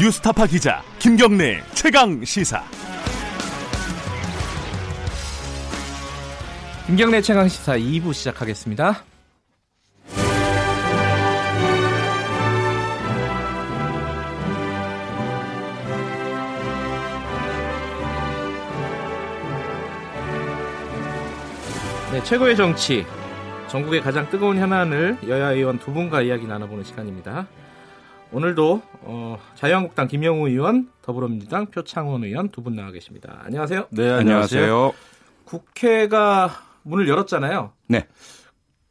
뉴스타파 기자 김경래 최강 시사. 김경래 최강 시사 2부 시작하겠습니다. 네, 최고의 정치. 전국의 가장 뜨거운 현안을 여야 의원 두 분과 이야기 나눠보는 시간입니다. 오늘도 어, 자유한국당 김영우 의원, 더불어민주당 표창원 의원 두 분 나와 계십니다. 안녕하세요. 네, 안녕하세요. 국회가 문을 열었잖아요. 네.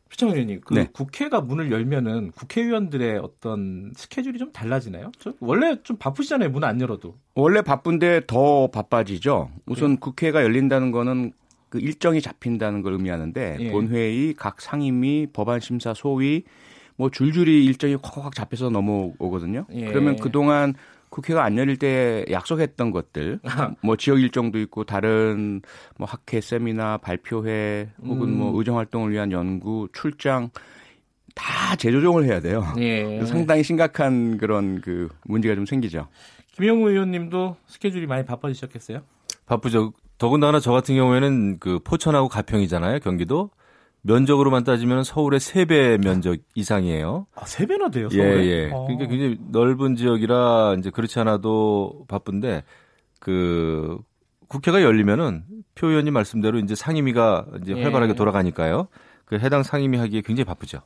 표창원 의원님, 그 네. 국회가 문을 열면은 국회의원들의 어떤 스케줄이 좀 달라지나요? 저 원래 좀 바쁘시잖아요. 문 안 열어도. 원래 바쁜데 더 바빠지죠. 우선 네. 국회가 열린다는 거는 그 일정이 잡힌다는 걸 의미하는데 예. 본회의, 각 상임위, 법안 심사, 소위 뭐 줄줄이 일정이 확확 잡혀서 넘어오거든요. 예. 그러면 그동안 국회가 안 열릴 때 약속했던 것들, 뭐 지역 일정도 있고 다른 뭐 학회, 세미나, 발표회 혹은 음. 뭐 의정 활동을 위한 연구, 출장 다 재조정을 해야 돼요. 예. 상당히 심각한 그런 그 문제가 좀 생기죠. 김영우 의원님도 스케줄이 많이 바빠지셨겠어요? 바쁘죠. 더군다나 저 같은 경우에는 그 포천하고 가평이잖아요, 경기도. 면적으로만 따지면 서울의 3배 면적 이상이에요. 아, 세 배나 돼요, 예, 서울에? 예. 어. 그러니까 굉장히 넓은 지역이라 이제 그렇지 않아도 바쁜데 그 국회가 열리면은 표 의원님 말씀대로 이제 상임위가 이제 예. 활발하게 돌아가니까요. 그 해당 상임위 하기에 굉장히 바쁘죠.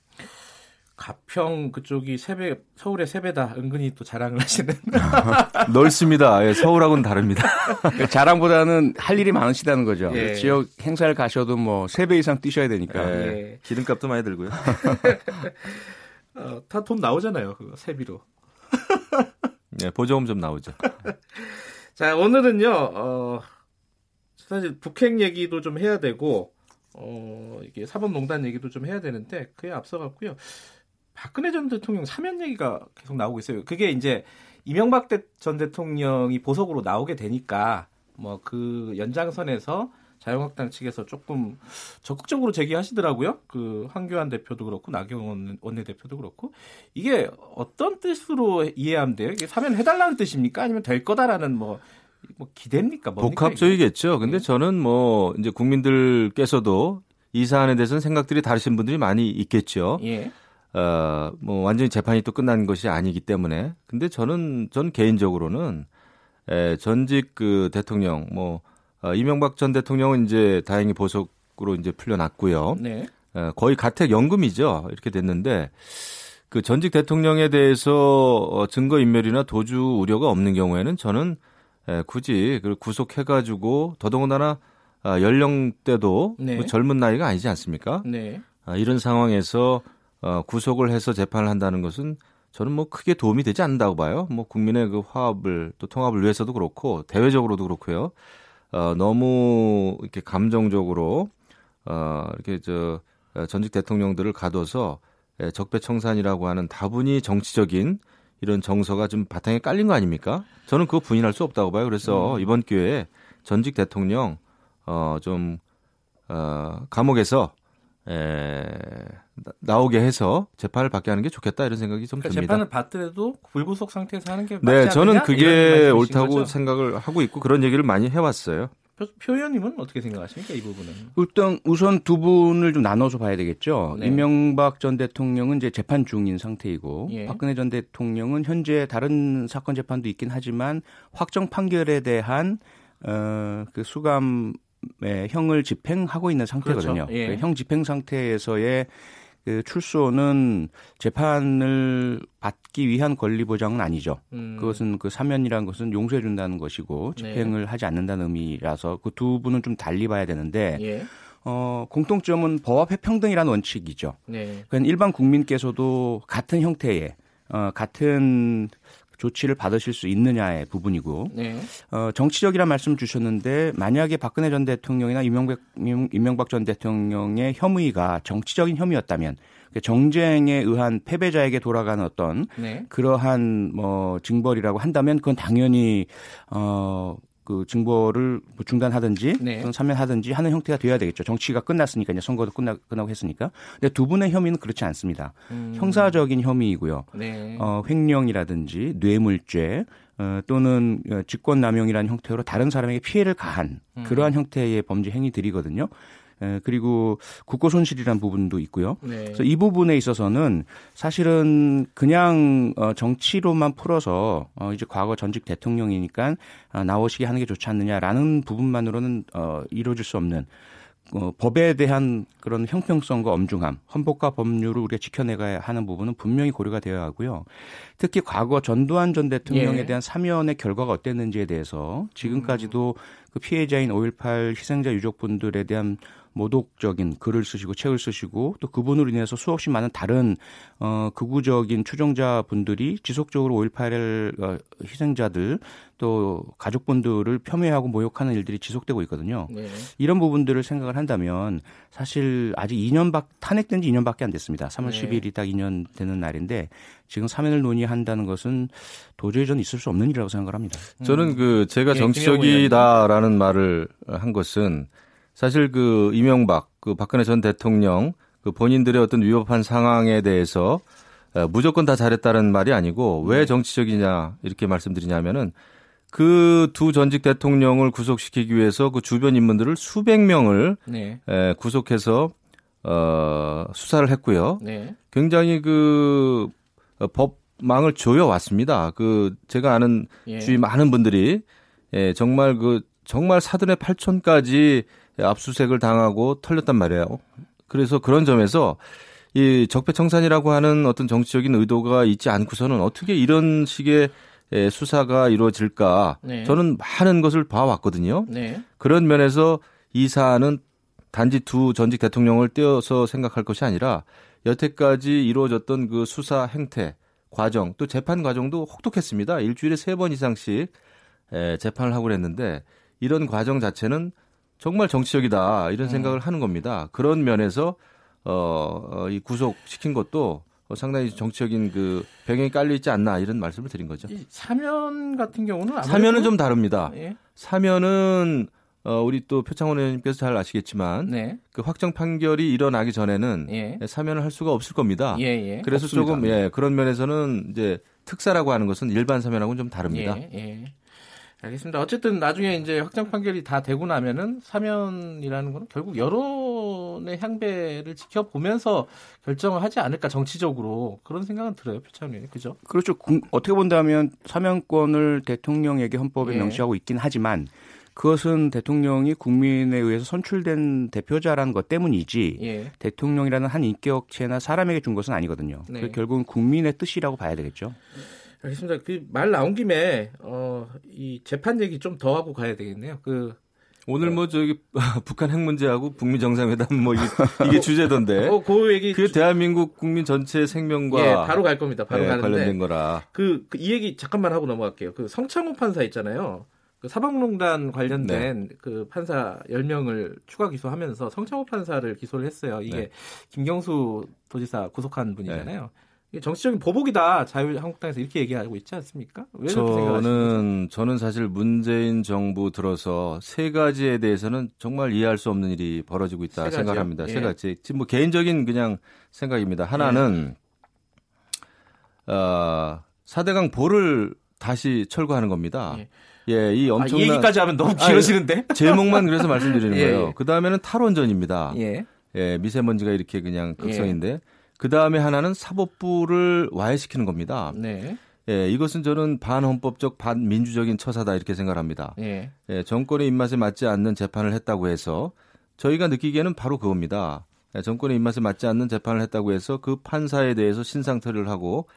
가평 그쪽이 세 배, 서울의 세 배다. 은근히 또 자랑을 하시는. 넓습니다. 예, 서울하고는 다릅니다. 그 자랑보다는 할 일이 많으시다는 거죠. 예. 지역 행사를 가셔도 뭐 세 배 이상 뛰셔야 되니까. 예. 예. 기름값도 많이 들고요. 어, 다 돈 나오잖아요, 그거 세비로. 예, 보조금 좀 나오죠. 자, 오늘은요, 어, 사실 북핵 얘기도 좀 해야 되고, 어, 이게 사법농단 얘기도 좀 해야 되는데, 그에 앞서 갔고요. 박근혜 전 대통령 사면 얘기가 계속 나오고 있어요. 그게 이제 이명박 대- 전 대통령이 보석으로 나오게 되니까, 뭐 그 연장선에서 자유한국당 측에서 조금 적극적으로 제기하시더라고요. 그 황교안 대표도 그렇고 나경원 원내대표도 그렇고 이게 어떤 뜻으로 이해하면 돼요? 이게 사면 해달라는 뜻입니까? 아니면 될 거다라는 뭐, 뭐 기대입니까? 뭡니까, 복합적이겠죠. 근데 네. 저는 뭐 이제 국민들께서도 이 사안에 대해서는 생각들이 다르신 분들이 많이 있겠죠. 예. 어, 뭐 완전히 재판이 또 끝난 것이 아니기 때문에. 근데 저는 전 개인적으로는 에, 전직 그 대통령 뭐 어, 이명박 전 대통령은 이제 다행히 보석으로 이제 풀려났고요. 네. 에, 거의 가택 연금이죠. 이렇게 됐는데 그 전직 대통령에 대해서 어, 증거 인멸이나 도주 우려가 없는 경우에는 저는 에, 굳이 그 구속해 가지고 더더군다나 아, 연령대도 네. 뭐 젊은 나이가 아니지 않습니까? 네. 아, 이런 상황에서 어, 구속을 해서 재판을 한다는 것은 저는 뭐 크게 도움이 되지 않는다고 봐요. 뭐 국민의 그 화합을 또 통합을 위해서도 그렇고 대외적으로도 그렇고요. 어, 너무 이렇게 감정적으로 어, 이렇게 저 어, 전직 대통령들을 가둬서 예, 적폐청산이라고 하는 다분히 정치적인 이런 정서가 좀 바탕에 깔린 거 아닙니까? 저는 그거 부인할 수 없다고 봐요. 그래서 이번 기회에 전직 대통령 어좀 어, 감옥에서 에, 나- 나오게 해서 재판을 받게 하는 게 좋겠다 이런 생각이 좀 그러니까 듭니다. 재판을 받더라도 불구속 상태에서 하는 게 맞지 네, 저는? 그게 옳다고 거죠? 생각을 하고 있고 그런 얘기를 많이 해왔어요. 표, 표 의원님은 어떻게 생각하십니까 이 부분은? 일단 우선 두 분을 좀 나눠서 봐야 되겠죠. 네. 이명박 전 대통령은 이제 재판 중인 상태이고 예. 박근혜 전 대통령은 현재 다른 사건 재판도 있긴 하지만 확정 판결에 대한 어, 그 수감의 형을 집행하고 있는 상태거든요. 그렇죠. 예. 그형 집행 상태에서의 그 출소는 재판을 받기 위한 권리 보장은 아니죠. 음, 그것은 그 사면이라는 것은 용서해 준다는 것이고 네. 집행을 하지 않는다는 의미라서 그 두 분은 좀 달리 봐야 되는데 예. 어, 공통점은 법앞에 평등이라는 원칙이죠. 네. 그러니까 일반 국민께서도 같은 형태의 어, 같은 조치를 받으실 수 있느냐의 부분이고 네. 어, 정치적이라 말씀 주셨는데 만약에 박근혜 전 대통령이나 이명박, 이명박 전 대통령의 혐의가 정치적인 혐의였다면 그 정쟁에 의한 패배자에게 돌아가는 어떤 네. 그러한 뭐 징벌이라고 한다면 그건 당연히 어. 그 징벌을 뭐 중단하든지 네. 또는 사면하든지 하는 형태가 돼야 되겠죠. 정치가 끝났으니까 이제 선거도 끝나 끝나고 했으니까. 근데 두 분의 혐의는 그렇지 않습니다. 음, 형사적인 혐의이고요. 네. 어, 횡령이라든지 뇌물죄, 어, 또는 직권남용이라는 형태로 다른 사람에게 피해를 가한 음. 그러한 형태의 범죄 행위들이거든요. 에, 그리고 국고 손실이라는 부분도 있고요. 네. 그래서 이 부분에 있어서는 사실은 그냥 어, 정치로만 풀어서 어, 이제 과거 전직 대통령이니까 어, 나오시게 하는 게 좋지 않느냐라는 부분만으로는 어, 이루어질 수 없는 어, 법에 대한 그런 형평성과 엄중함, 헌법과 법률을 우리가 지켜내가야 하는 부분은 분명히 고려가 되어야 하고요. 특히 과거 전두환 전 대통령에 예. 대한 사면의 결과가 어땠는지에 대해서 지금까지도 그 피해자인 5.18 희생자 유족분들에 대한 모독적인 글을 쓰시고 책을 쓰시고 또 그분으로 인해서 수없이 많은 다른 어 극우적인 추종자 분들이 지속적으로 5.18 어, 희생자들 또 가족분들을 폄훼하고 모욕하는 일들이 지속되고 있거든요. 네. 이런 부분들을 생각을 한다면 사실 아직 2년 밖 탄핵된 지 2년밖에 안 됐습니다. 3월 네. 10일이 딱 2년 되는 날인데 지금 사면을 논의한다는 것은 도저히 전 있을 수 없는 일이라고 생각을 합니다. 저는 그 제가 예, 정치적이다라는 말을 한 것은 사실 그 이명박 그 박근혜 전 대통령 그 본인들의 어떤 위협한 상황에 대해서 어, 무조건 다 잘했다는 말이 아니고 네. 왜 정치적이냐 이렇게 말씀드리냐면은 그 두 전직 대통령을 구속시키기 위해서 그 주변 인물들을 수백 명을 네. 에, 구속해서 어, 수사를 했고요. 네. 굉장히 그 어, 법망을 조여 왔습니다. 그 제가 아는 예. 주위 많은 분들이 예, 정말 그 정말 사돈의 팔촌까지 압수수색을 당하고 털렸단 말이에요. 그래서 그런 점에서 이 적폐청산이라고 하는 어떤 정치적인 의도가 있지 않고서는 어떻게 이런 식의 예, 수사가 이루어질까? 네. 저는 많은 것을 봐왔거든요. 네. 그런 면에서 이 사안은 단지 두 전직 대통령을 떼어서 생각할 것이 아니라 여태까지 이루어졌던 그 수사 행태, 과정, 또 재판 과정도 혹독했습니다. 일주일에 세 번 이상씩 에, 재판을 하고 그랬는데 이런 과정 자체는 정말 정치적이다 이런 생각을 하는 겁니다. 그런 면에서 어, 어, 이 구속시킨 것도 상당히 정치적인 그 배경이 깔려 있지 않나 이런 말씀을 드린 거죠. 이 사면 같은 경우는 아무래도- 사면은 좀 다릅니다. 예. 사면은 어, 우리 또 표창원 의원님께서 잘 아시겠지만 네. 그 확정 판결이 일어나기 전에는 예. 사면을 할 수가 없을 겁니다. 예, 예. 그래서 없습니다. 조금 예 그런 면에서는 이제 특사라고 하는 것은 일반 사면하고는 좀 다릅니다. 예, 예. 알겠습니다. 어쨌든 나중에 이제 확정 판결이 다 되고 나면은 사면이라는 건 결국 여론의 향배를 지켜보면서 결정을 하지 않을까 정치적으로 그런 생각은 들어요, 표창원님. 그죠? 그렇죠. 군- 어떻게 본다면 사면권을 대통령에게 헌법에 예. 명시하고 있긴 하지만 그것은 대통령이 국민에 의해서 선출된 대표자라는 것 때문이지 예. 대통령이라는 한 인격체나 사람에게 준 것은 아니거든요. 네. 그 결국은 국민의 뜻이라고 봐야 되겠죠. 알겠습니다. 그 말 나온 김에 어, 이 재판 얘기 좀 더 하고 가야 되겠네요. 그 오늘 뭐 저기 북한 핵 문제하고 북미 정상회담 뭐 이게, 이게 주제던데. 어, 그 얘기 그게 대한민국 국민 전체의 생명과 예, 바로 갈 겁니다. 바로 예, 가는데 관련된 거라. 그, 그이 얘기 잠깐만 하고 넘어갈게요. 그 성창호 판사 있잖아요. 그 사법농단 관련된 네. 그 판사 10명을 추가 기소하면서 성창호 판사를 기소를 했어요. 이게 네. 김경수 도지사 구속한 분이잖아요. 이게 정치적인 보복이다. 자유한국당에서 이렇게 얘기하고 있지 않습니까? 저는 저는 사실 문재인 정부 들어서 세 가지에 대해서는 정말 이해할 수 없는 일이 벌어지고 있다? 생각합니다. 예. 세 가지. 지금 뭐 개인적인 그냥 생각입니다. 하나는 어, 사대강 보를 다시 철거하는 겁니다. 예. 예, 이 아, 엄청난 이 얘기까지 하면 너무 길어지는데? 제목만 그래서 말씀드리는 예, 거예요. 예. 그 다음에는 탈원전입니다. 예. 예, 미세먼지가 이렇게 그냥 극성인데 그 다음에 하나는 사법부를 와해시키는 겁니다. 네. 예, 이것은 저는 반헌법적 반민주적인 처사다 이렇게 생각합니다. 예. 예, 정권의 입맛에 맞지 않는 재판을 했다고 해서 저희가 느끼기에는 바로 그겁니다. 예, 정권의 입맛에 맞지 않는 재판을 했다고 해서 그 판사에 대해서 신상털이를 하고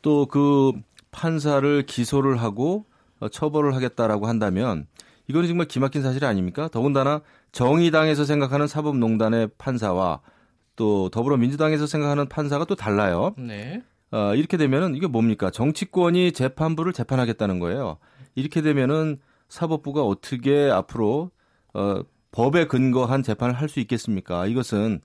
또 그 판사를 기소를 하고 어, 처벌을 하겠다라고 한다면 이거는 정말 기막힌 사실 아닙니까? 더군다나 정의당에서 생각하는 사법농단의 판사와 또 더불어민주당에서 생각하는 판사가 또 달라요. 네. 어, 이렇게 되면은 이게 뭡니까? 정치권이 재판부를 재판하겠다는 거예요. 이렇게 되면은 사법부가 어떻게 앞으로 어, 법에 근거한 재판을 할 수 있겠습니까? 이것은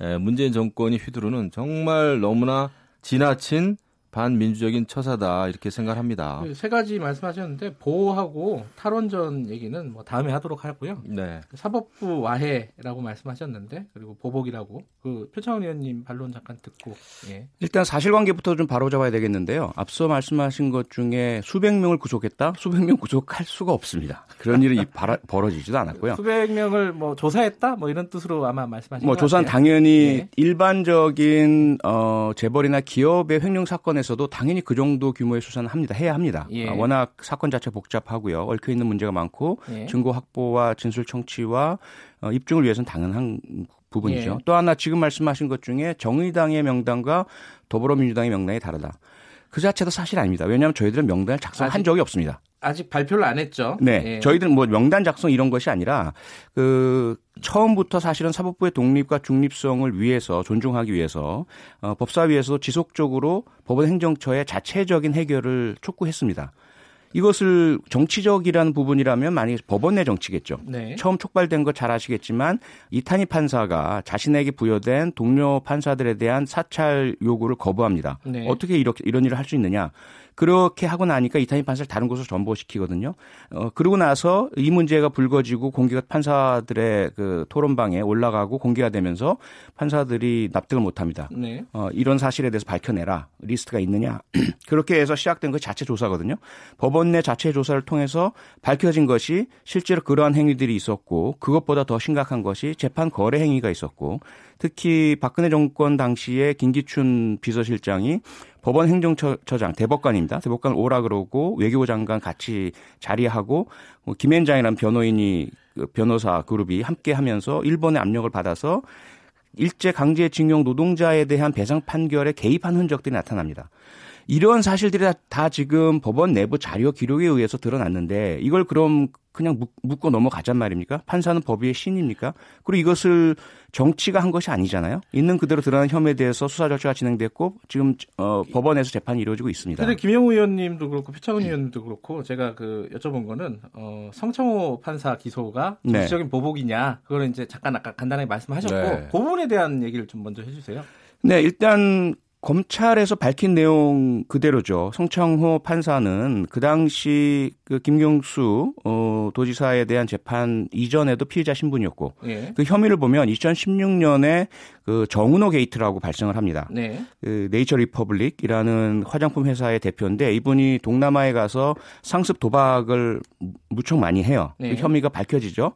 에, 문재인 정권이 휘두르는 정말 너무나 지나친 반민주적인 처사다 이렇게 생각합니다. 그세 가지 말씀하셨는데 보호하고 탈원전 얘기는 뭐 다음에 하도록 하고요. 네. 사법부 와해라고 말씀하셨는데 그리고 보복이라고 그 표창원 의원님 반론 잠깐 듣고 예. 일단 사실관계부터 좀 바로잡아야 되겠는데요. 앞서 말씀하신 것 중에 수백 명을 구속했다, 수백 명 구속할 수가 없습니다. 그런 일이 바라, 벌어지지도 않았고요. 수백 명을 뭐 조사했다, 뭐 이런 뜻으로 아마 말씀하신 뭐것 조사는 같아요. 당연히 예. 일반적인 어 재벌이나 기업의 횡령 사건에서도 당연히 그 정도 규모의 수사는 합니다. 해야 합니다. 예. 아, 워낙 사건 자체 복잡하고요. 얽혀 있는 문제가 많고 예. 증거 확보와 진술 청취와 어, 입증을 위해서는 당연한 부분이죠. 예. 또 하나 지금 말씀하신 것 중에 정의당의 명단과 더불어민주당의 명단이 다르다. 그 자체도 사실 아닙니다. 왜냐하면 저희들은 명단을 작성한 아직- 적이 없습니다. 아직 발표를 안 했죠. 네. 예. 저희들은 뭐 명단 작성 이런 것이 아니라 그 처음부터 사실은 사법부의 독립과 중립성을 위해서 존중하기 위해서 어, 법사위에서 지속적으로 법원 행정처의 자체적인 해결을 촉구했습니다. 이것을 정치적이라는 부분이라면 만약에 법원 내 정치겠죠. 네. 처음 촉발된 거 잘 아시겠지만 이탄희 판사가 자신에게 부여된 동료 판사들에 대한 사찰 요구를 거부합니다. 네. 어떻게 이렇게 이런 일을 할 수 있느냐? 그렇게 하고 나니까 이탄희 판사를 다른 곳으로 전보시키거든요. 어, 그러고 나서 이 문제가 불거지고 공개가 판사들의 그 토론방에 올라가고 공개가 되면서 판사들이 납득을 못 합니다. 네. 어, 이런 사실에 대해서 밝혀내라. 리스트가 있느냐. 그렇게 해서 시작된 그 자체 조사거든요. 법원 내 자체 조사를 통해서 밝혀진 것이 실제로 그러한 행위들이 있었고 그것보다 더 심각한 것이 재판 거래 행위가 있었고 특히 박근혜 정권 당시에 김기춘 비서실장이 법원 행정처장 대법관입니다. 대법관 오라 그러고 외교부 장관 같이 자리하고 뭐 김현장이라는 변호인이 그 변호사 그룹이 함께 하면서 일본의 압력을 받아서 일제 강제징용 노동자에 대한 배상 판결에 개입한 흔적들이 나타납니다. 이러한 사실들이 다, 다 지금 법원 내부 자료 기록에 의해서 드러났는데 이걸 그럼 그냥 묻- 묻고 넘어가잔 말입니까? 판사는 법위의 신입니까? 그리고 이것을 정치가 한 것이 아니잖아요. 있는 그대로 드러난 혐의에 대해서 수사 절차가 진행됐고 지금 어, 법원에서 재판이 이루어지고 있습니다. 근데 김영우 의원님도 그렇고 표창원 의원님도 그렇고 제가 그 여쭤본 거는 어, 성창호 판사 기소가 네. 정치적인 보복이냐 그거는 이제 잠깐 아까 간단하게 말씀하셨고 네. 그 부분에 대한 얘기를 좀 먼저 해주세요. 네, 일단 검찰에서 밝힌 내용 그대로죠. 성창호 판사는 그 당시 그 김경수 어, 도지사에 대한 재판 이전에도 피의자 신분이었고 예. 그 혐의를 보면 2016년에 그 정운호 게이트라고 발생을 합니다. 네. 그 네이처 리퍼블릭이라는 화장품 회사의 대표인데 이분이 동남아에 가서 상습 도박을 무척 많이 해요. 네. 그 혐의가 밝혀지죠.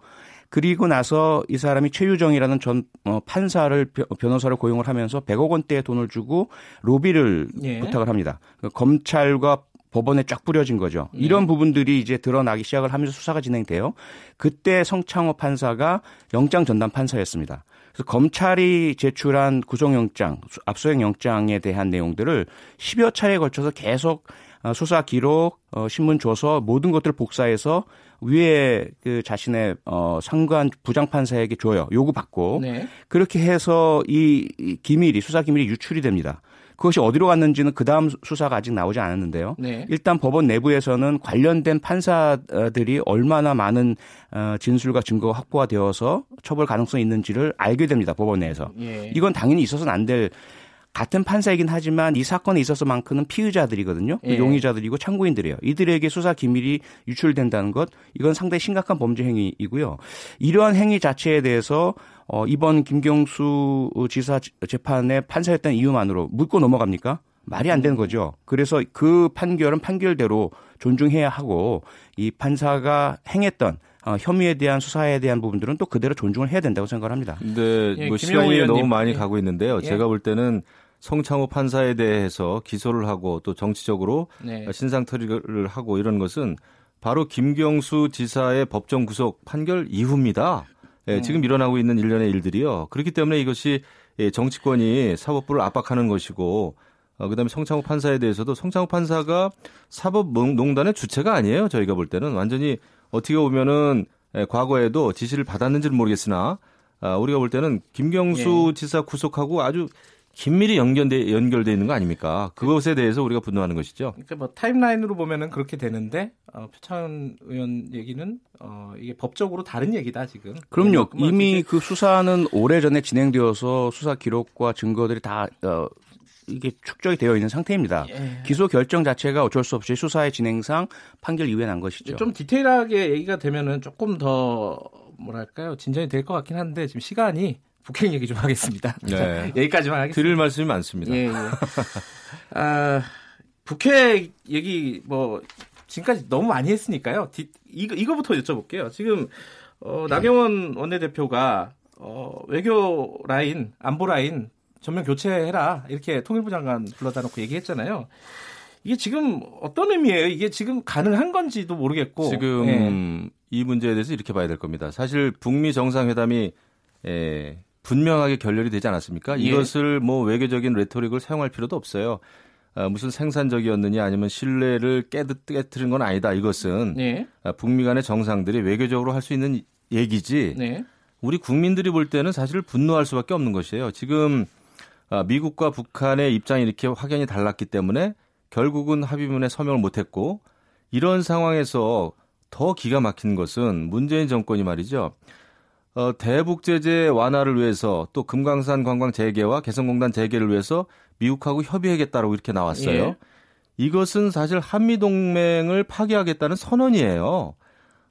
그리고 나서 이 사람이 최유정이라는 전 어, 판사를 변- 변호사를 고용을 하면서 100억 원대의 돈을 주고 로비를 예. 부탁을 합니다. 그 검찰과 법원에 쫙 뿌려진 거죠. 네. 이런 부분들이 이제 드러나기 시작을 하면서 수사가 진행돼요. 그때 성창호 판사가 영장 전담 판사였습니다. 그래서 검찰이 제출한 구속영장, 수- 압수수색 영장에 대한 내용들을 10여 차례에 걸쳐서 계속 어, 수사 기록, 어, 신문 조서 모든 것들을 복사해서 위에 그 자신의 어, 상관 부장 판사에게 줘요. 요구받고 네. 그렇게 해서 이, 이 기밀이 수사 기밀이 유출이 됩니다. 그것이 어디로 갔는지는 그 다음 수사가 아직 나오지 않았는데요. 네. 일단 법원 내부에서는 관련된 판사들이 얼마나 많은 어, 진술과 증거가 확보가 되어서 처벌 가능성이 있는지를 알게 됩니다. 법원 내에서. 예. 이건 당연히 있어서는 안 될 같은 판사이긴 하지만 이 사건에 있어서만큼은 피의자들이거든요. 예. 용의자들이고 참고인들이에요. 이들에게 수사 기밀이 유출된다는 것 이건 상당히 심각한 범죄 행위이고요. 이러한 행위 자체에 대해서 어, 이번 김경수 지사 재판의 판사였던 이유만으로 묻고 넘어갑니까? 말이 안 되는 거죠. 그래서 그 판결은 판결대로 존중해야 하고 이 판사가 행했던 어, 혐의에 대한 수사에 대한 부분들은 또 그대로 존중을 해야 된다고 생각을 합니다. 근데 예, 뭐 시간이 의원님. 너무 많이 예. 가고 있는데요. 예. 제가 볼 때는 성창호 판사에 대해서 기소를 하고 또 정치적으로 네. 신상털이를 하고 이런 것은 바로 김경수 지사의 법정 구속 판결 이후입니다. 예, 음. 지금 일어나고 있는 일련의 일들이요. 그렇기 때문에 이것이 예, 정치권이 사법부를 압박하는 것이고 어, 그다음에 성창호 판사에 대해서도 성창호 판사가 사법농단의 주체가 아니에요. 저희가 볼 때는 완전히 어떻게 보면은 예, 과거에도 지시를 받았는지는 모르겠으나 아, 우리가 볼 때는 김경수 지사 구속하고 아주 긴밀히 연결돼 연결돼 있는 거 아닙니까? 그것에 대해서 우리가 분노하는 것이죠. 그러니까 뭐 타임라인으로 보면은 그렇게 되는데 어, 표창원 의원 얘기는 어, 이게 법적으로 다른 얘기다 지금. 그럼요. 뭐 이미 그 수사는 오래 전에 진행되어서 수사 기록과 증거들이 다 어, 이게 축적이 되어 있는 상태입니다. 예. 기소 결정 자체가 어쩔 수 없이 수사의 진행상 판결 이후에 난 것이죠. 좀 디테일하게 얘기가 되면은 조금 더 뭐랄까요 진전이 될 것 같긴 한데 지금 시간이 북핵 얘기 좀 하겠습니다. 네. 자, 여기까지만 하겠습니다. 드릴 말씀이 많습니다. 예, 예. 아, 북핵 얘기 뭐 지금까지 너무 많이 했으니까요. 디, 이거 이거부터 여쭤볼게요. 지금 어, 나경원 원내대표가 어, 외교 라인, 안보 라인 전면 교체해라 이렇게 통일부 장관 불러다 놓고 얘기했잖아요. 이게 지금 어떤 의미예요? 이게 지금 가능한 건지도 모르겠고 지금 예. 이 문제에 대해서 이렇게 봐야 될 겁니다. 사실 북미 정상회담이 에, 분명하게 결렬이 되지 않았습니까? 예. 이것을 뭐 외교적인 레토릭을 사용할 필요도 없어요. 아, 무슨 생산적이었느냐 아니면 신뢰를 깨드, 깨뜨린 건 아니다. 이것은 네, 아, 북미 간의 정상들이 외교적으로 할 수 있는 얘기지 네, 우리 국민들이 볼 때는 사실 분노할 수밖에 없는 것이에요. 지금 아, 미국과 북한의 입장이 이렇게 확연히 달랐기 때문에 결국은 합의문에 서명을 못했고 이런 상황에서 더 기가 막힌 것은 문재인 정권이 말이죠. 어, 대북 제재 완화를 위해서 또 금강산 관광 재개와 개성공단 재개를 위해서 미국하고 협의하겠다라고 이렇게 나왔어요. 예. 이것은 사실 한미 동맹을 파기하겠다는 선언이에요.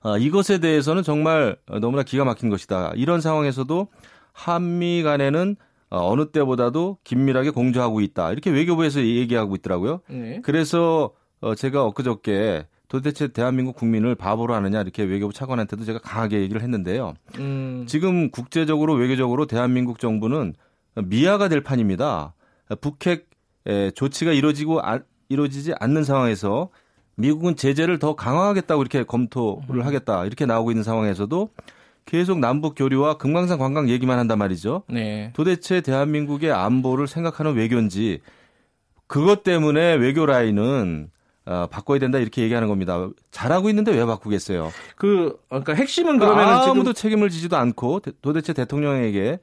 아, 이것에 대해서는 정말 너무나 기가 막힌 것이다. 이런 상황에서도 한미 간에는 어, 어느 때보다도 긴밀하게 공조하고 있다. 이렇게 외교부에서 얘기하고 있더라고요. 네. 그래서 어, 제가 엊그저께 도대체 대한민국 국민을 바보로 하느냐 이렇게 외교부 차관한테도 제가 강하게 얘기를 했는데요. 음, 지금 국제적으로 외교적으로 대한민국 정부는 미아가 될 판입니다. 북핵 에, 조치가 이루어지고 아, 이루어지지 않는 상황에서 미국은 제재를 더 강화하겠다고 이렇게 검토를 하겠다 이렇게 나오고 있는 상황에서도 계속 남북 교류와 금강산 관광 얘기만 한단 말이죠. 네. 도대체 대한민국의 안보를 생각하는 외교인지 그것 때문에 외교 라인은 어, 바꿔야 된다 이렇게 얘기하는 겁니다. 잘하고 있는데 왜 바꾸겠어요? 그 어, 그러니까 핵심은 그러면 아무도 지금 책임을 지지도 않고 대- 도대체 대통령에게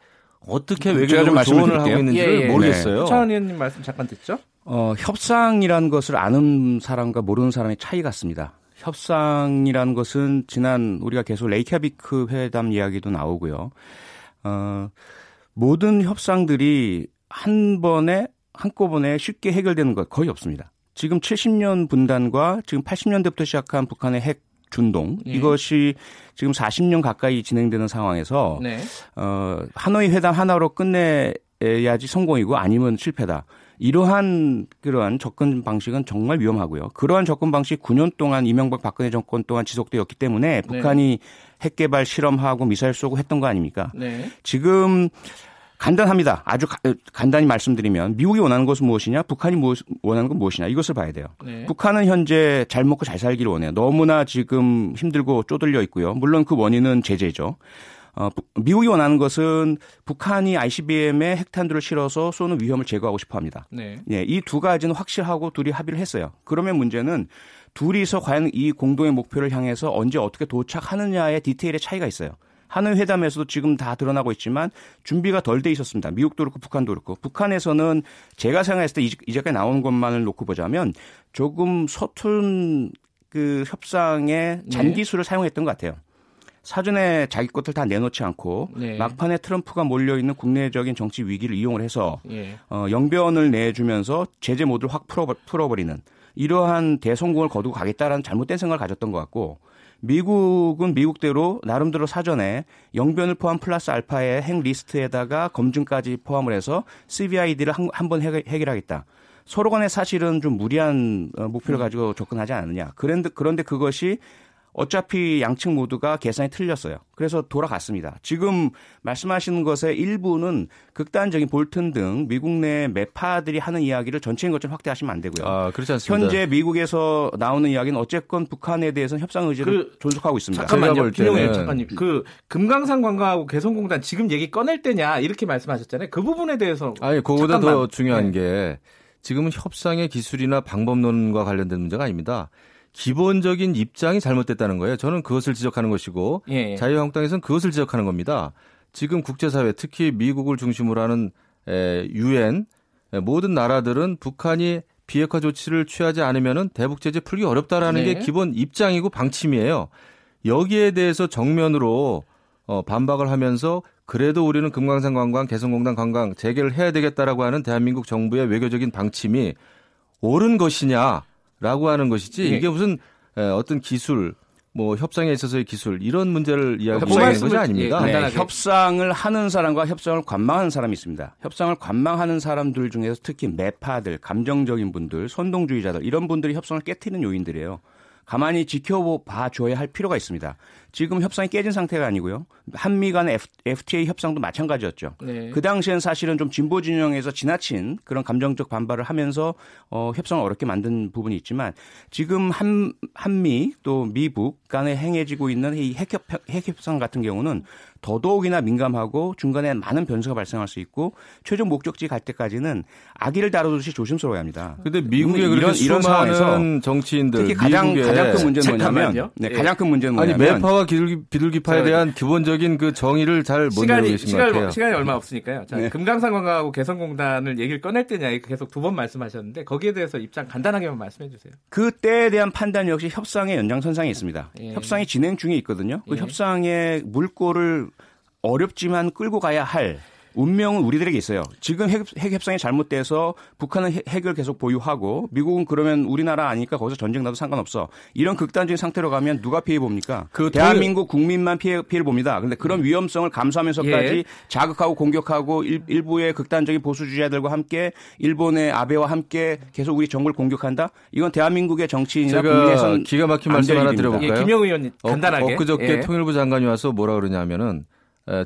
어떻게 외교적으로 말씀을 조언을 하고. 있는지를 예, 예. 모르겠어요. 차원 의원님 말씀 잠깐 듣죠? 어, 협상이라는 것을 아는 사람과 모르는 사람의 차이 같습니다. 협상이라는 것은 지난 우리가 계속 레이캬비크 회담 이야기도 나오고요. 어, 모든 협상들이 한 번에 한꺼번에 쉽게 해결되는 것 거의 없습니다. 지금 70년 분단과 지금 80년대부터 시작한 북한의 핵 준동 예. 이것이 지금 40년 가까이 진행되는 상황에서 네. 어, 하노이 회담 하나로 끝내야지 성공이고 아니면 실패다. 이러한 그러한 접근 방식은 정말 위험하고요. 그러한 접근 방식 9년 동안 이명박 박근혜 정권 동안 지속되었기 때문에 북한이 핵 개발 실험하고 미사일 쏘고 했던 거 아닙니까? 네. 지금 간단합니다. 아주 가- 간단히 말씀드리면 미국이 원하는 것은 무엇이냐, 북한이 무엇- 원하는 건 무엇이냐 이것을 봐야 돼요. 네. 북한은 현재 잘 먹고 잘 살기를 원해요. 너무나 지금 힘들고 쪼들려 있고요. 물론 그 원인은 제재죠. 어, 부- 미국이 원하는 것은 북한이 ICBM에 핵탄두를 실어서 쏘는 위험을 제거하고 싶어 합니다. 네. 예, 이 두 가지는 확실하고 둘이 합의를 했어요. 그러면 문제는 둘이서 과연 이 공동의 목표를 향해서 언제 어떻게 도착하느냐의 디테일의 차이가 있어요. 하노이 회담에서도 지금 다 드러나고 있지만 준비가 덜 돼 있었습니다. 미국도 그렇고 북한도 그렇고. 북한에서는 제가 생각했을 때 이제- 이제까지 나오는 것만을 놓고 보자면 조금 서툰 그 협상의 잔기술을 사용했던 것 같아요. 사전에 자기 것들 다 내놓지 않고 네. 막판에 트럼프가 몰려있는 국내적인 정치 위기를 이용을 해서 예. 어, 영변을 내주면서 제재 모드를 확 풀어, 풀어버리는 이러한 대성공을 거두고 가겠다라는 잘못된 생각을 가졌던 것 같고 미국은 미국대로 나름대로 사전에 영변을 포함 플러스 알파의 핵 리스트에다가 검증까지 포함을 해서 CVID를 한, 한번 해결- 해결하겠다. 서로 간에 사실은 좀 무리한 어, 목표를 가지고 접근하지 않느냐. 그런데, 그런데 그것이 어차피 양측 모두가 계산이 틀렸어요. 그래서 돌아갔습니다. 지금 말씀하시는 것의 일부는 극단적인 볼튼 등 미국 내 매파들이 하는 이야기를 전체인 것처럼 확대하시면 안 되고요. 아, 그렇지 않습니다. 현재 미국에서 나오는 이야기는 어쨌건 북한에 대해서는 협상 의지를 그- 존속하고 있습니다. 제가 잠깐만요, 때는- 작가님. 그 금강산 관광하고 개성공단 지금 얘기 꺼낼 때냐 이렇게 말씀하셨잖아요. 그 부분에 대해서 아니, 그거보다 잠깐만. 더 중요한 네. 게 지금은 협상의 기술이나 방법론과 관련된 문제가 아닙니다. 기본적인 입장이 잘못됐다는 거예요. 저는 그것을 지적하는 것이고 예, 예. 자유한국당에서는 그것을 지적하는 겁니다. 지금 국제사회 특히 미국을 중심으로 하는 에, 유엔 에, 모든 나라들은 북한이 비핵화 조치를 취하지 않으면은 대북 제재 풀기 어렵다라는 네. 게 기본 입장이고 방침이에요. 여기에 대해서 정면으로 어, 반박을 하면서 그래도 우리는 금강산 관광, 개성공단 관광 재개를 해야 되겠다라고 하는 대한민국 정부의 외교적인 방침이 옳은 것이냐 라고 하는 것이지 예. 이게 무슨 에, 어떤 기술 뭐 협상에 있어서의 기술 이런 문제를 이야기하는 것이 아닙니다. 예, 네, 간단하게. 협상을 하는 사람과 협상을 관망하는 사람이 있습니다. 협상을 관망하는 사람들 중에서 특히 매파들, 감정적인 분들, 선동주의자들 이런 분들이 협상을 깨트리는 요인들이에요. 가만히 지켜봐 줘야 할 필요가 있습니다. 지금 협상이 깨진 상태가 아니고요. 한미 간의 F, FTA 협상도 마찬가지였죠. 네. 그 당시엔 사실은 좀 진보 진영에서 지나친 그런 감정적 반발을 하면서 어, 협상을 어렵게 만든 부분이 있지만 지금 한, 한미 또 미북 간에 행해지고 있는 이 핵협, 핵협상 같은 경우는 더더욱이나 민감하고 중간에 많은 변수가 발생할 수 있고 최종 목적지 갈 때까지는 아기를 다루듯이 조심스러워야 합니다. 근데 미국의 이런- 이런 상황에서 정치인들 특히 가장 가장 큰 문제는. 뭐냐면 네, 예. 가장 큰 문제는 아니 뭐냐면 매파와 비둘기, 비둘기파에 자, 대한 기본적인 그 정의를 잘 못 내고 시간이 계신 것 시간 같아요. 시간이 얼마 없으니까요. 자, 네. 금강산 관광하고 개성공단을 얘기를 꺼낼 때냐 계속 두 번 말씀하셨는데 거기에 대해서 입장 간단하게만 말씀해 주세요. 그 때에 대한 판단 역시 협상의 연장선상에 있습니다. 예. 협상이 진행 중에 있거든요. 그 예. 협상의 물꼬를 어렵지만 끌고 가야 할 운명은 우리들에게 있어요. 지금 핵, 핵 협상이 잘못돼서 북한은 핵- 핵을 계속 보유하고 미국은 그러면 우리나라 아니니까 거기서 전쟁 나도 상관없어. 이런 극단적인 상태로 가면 누가 피해 봅니까? 그 대한민국 국민만 피해 피해를 봅니다. 근데 그런 위험성을 감수하면서까지 예. 자극하고 공격하고 일, 부의 극단적인 보수주의자들과 함께 일본의 아베와 함께 계속 우리 정부를 공격한다? 이건 대한민국의 정치인이나 국민에선 기가 막힌 안 말씀 될 하나. 드려볼까요? 예, 김영우 의원님 어, 간단하게. 엊그저께 예. 통일부 장관이 와서 뭐라 그러냐면은 에,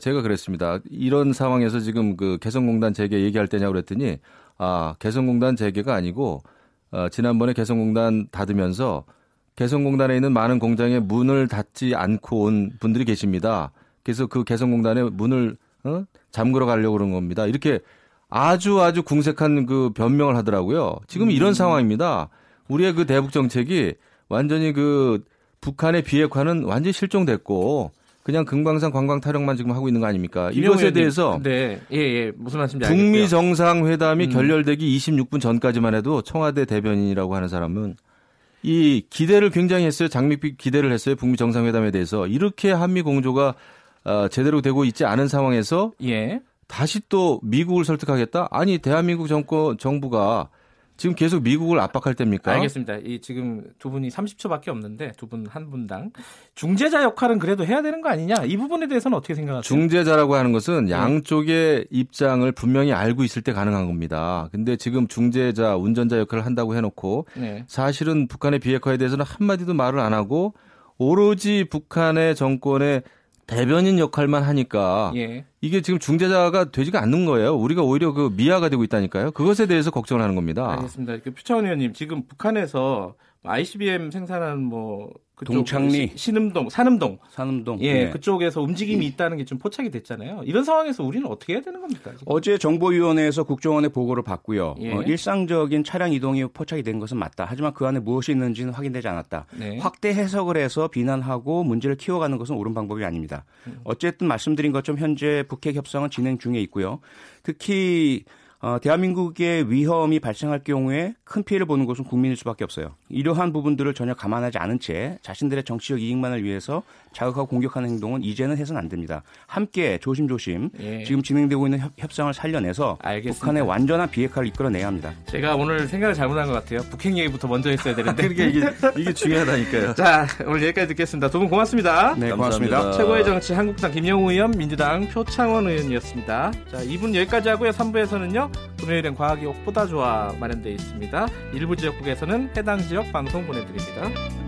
제가 그랬습니다. 이런 상황에서 지금 그 개성공단 재개 얘기할 때냐고 그랬더니 아 개성공단 재개가 아니고 어, 지난번에 개성공단 닫으면서 개성공단에 있는 많은 공장에 문을 닫지 않고 온 분들이 계십니다. 그래서 그 개성공단에 문을 어? 잠그러 가려고 그런 겁니다. 이렇게 아주 아주 궁색한 그 변명을 하더라고요. 지금 이런 상황입니다. 우리의 그 대북 정책이 완전히 그 북한의 비핵화는 완전히 실종됐고 그냥 금강산 관광 타령만 지금 하고 있는 거 아닙니까? 이것에 대해서 네, 예, 예, 무슨 말씀인지 북미 알겠고요. 정상회담이 음. 결렬되기 26분 전까지만 해도 청와대 대변인이라고 하는 사람은 이 기대를 굉장히 했어요. 장밋빛 기대를 했어요. 북미 정상회담에 대해서 이렇게 한미 공조가 어, 제대로 되고 있지 않은 상황에서 예, 다시 또 미국을 설득하겠다? 아니 대한민국 정권 정부가 지금 계속 미국을 압박할 때입니까? 알겠습니다. 이 지금 두 분이 30초밖에 없는데 두 분 한 분당 중재자 역할은 그래도 해야 되는 거 아니냐? 이 부분에 대해서는 어떻게 생각하세요? 중재자라고 하는 것은 네. 양쪽의 입장을 분명히 알고 있을 때 가능한 겁니다. 근데 지금 중재자, 운전자 역할을 한다고 해놓고 네. 사실은 북한의 비핵화에 대해서는 한 마디도 말을 안 하고 오로지 북한의 정권의 대변인 역할만 하니까 예. 이게 지금 중재자가 되지가 않는 거예요. 우리가 오히려 그 미아가 되고 있다니까요. 그것에 대해서 걱정을 하는 겁니다. 알겠습니다. 그 표창원 의원님 지금 북한에서 ICBM 생산하는 뭐 그쪽 동창리. 시- 신음동, 산음동 산음동. 예, 네. 그쪽에서 움직임이 있다는 게 좀 포착이 됐잖아요. 이런 상황에서 우리는 어떻게 해야 되는 겁니까? 지금? 어제 정보위원회에서 국정원의 보고를 받고요. 예. 어, 일상적인 차량 이동이 포착이 된 것은 맞다. 하지만 그 안에 무엇이 있는지는 확인되지 않았다. 네. 확대 해석을 해서 비난하고 문제를 키워가는 것은 옳은 방법이 아닙니다. 어쨌든 말씀드린 것처럼 현재 북핵 협상은 진행 중에 있고요. 특히 어, 대한민국의 위험이 발생할 경우에 큰 피해를 보는 것은 국민일 수밖에 없어요. 이러한 부분들을 전혀 감안하지 않은 채 자신들의 정치적 이익만을 위해서 자극하고 공격하는 행동은 이제는 해서는 안 됩니다. 함께 조심조심 예. 지금 진행되고 있는 협, 협상을 살려내서 알겠습니다. 북한의 완전한 비핵화를 이끌어내야 합니다. 제가 오늘 생각을 잘못한 것 같아요. 북핵 얘기부터 먼저 했어야 되는데. 그러니까 이게 이게 중요하다니까요. 자, 오늘 여기까지 듣겠습니다. 두 분 고맙습니다. 네, 감사합니다. 고맙습니다. 최고의 정치 한국당 김영우 의원, 민주당 표창원 의원이었습니다. 자, 2분 여기까지 하고요. 3부에서는요. 금요일엔 과학이 옥보다 좋아 마련되어 있습니다. 일부 지역국에서는 해당 지역 방송 보내드립니다.